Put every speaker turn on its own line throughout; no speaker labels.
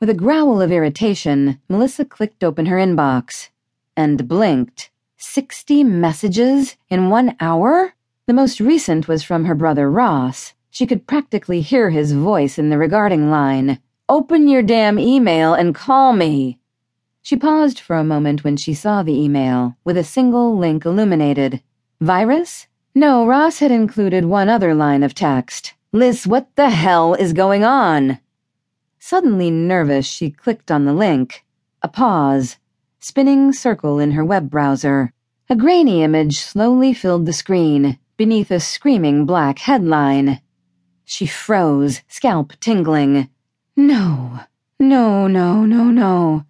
With a growl of irritation, Melissa clicked open her inbox and blinked. Sixty messages in one hour? The most recent was from her brother Ross. She could practically hear his voice in the regarding line. Open your damn email and call me. She paused for a moment when she saw the email, with a single link illuminated. Virus? No, Ross had included one other line of text. Liz, what the hell is going on? Suddenly nervous, she clicked on the link. A pause. Spinning circle in her web browser. A grainy image slowly filled the screen, beneath a screaming black headline. She froze, scalp tingling. No, no, no, no, no.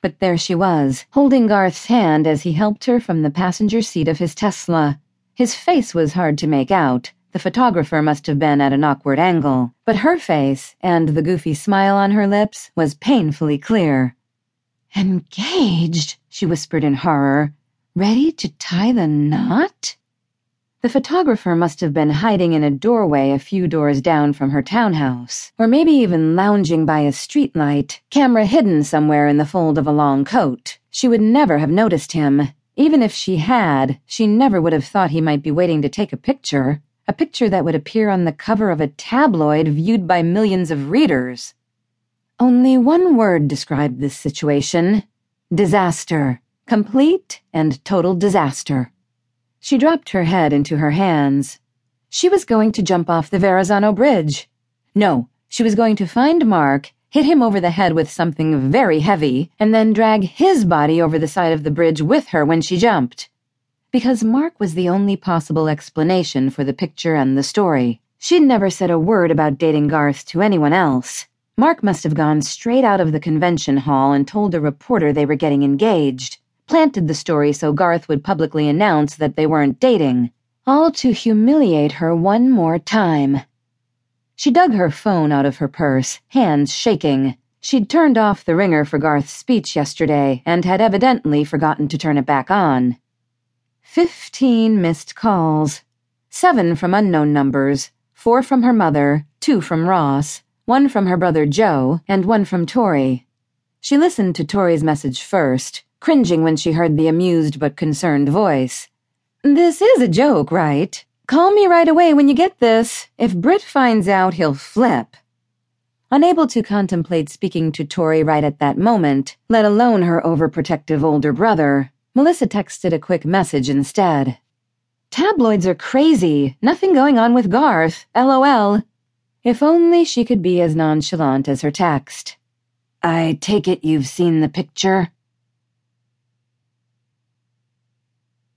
But there she was, holding Garth's hand as he helped her from the passenger seat of his Tesla. His face was hard to make out. The photographer must have been at an awkward angle, but her face, and the goofy smile on her lips, was painfully clear. Engaged, she whispered in horror. Ready to tie the knot? The photographer must have been hiding in a doorway a few doors down from her townhouse, or maybe even lounging by a streetlight, camera hidden somewhere in the fold of a long coat. She would never have noticed him. Even if she had, she never would have thought he might be waiting to take a picture a picture that would appear on the cover of a tabloid viewed by millions of readers. Only one word described this situation disaster. Complete and total disaster. She dropped her head into her hands. She was going to jump off the Verrazano Bridge. No, she was going to find Mark, hit him over the head with something very heavy, and then drag his body over the side of the bridge with her when she jumped because Mark was the only possible explanation for the picture and the story. She'd never said a word about dating Garth to anyone else. Mark must have gone straight out of the convention hall and told a reporter they were getting engaged, planted the story so Garth would publicly announce that they weren't dating, all to humiliate her one more time. She dug her phone out of her purse, hands shaking. She'd turned off the ringer for Garth's speech yesterday and had evidently forgotten to turn it back on. Fifteen missed calls. Seven from unknown numbers, four from her mother, two from Ross, one from her brother Joe, and one from Tori. She listened to Tori's message first, cringing when she heard the amused but concerned voice. This is a joke, right? Call me right away when you get this. If Britt finds out, he'll flip. Unable to contemplate speaking to Tori right at that moment, let alone her overprotective older brother, Melissa texted a quick message instead. Tabloids are crazy. Nothing going on with Garth. LOL. If only she could be as nonchalant as her text. I take it you've seen the picture?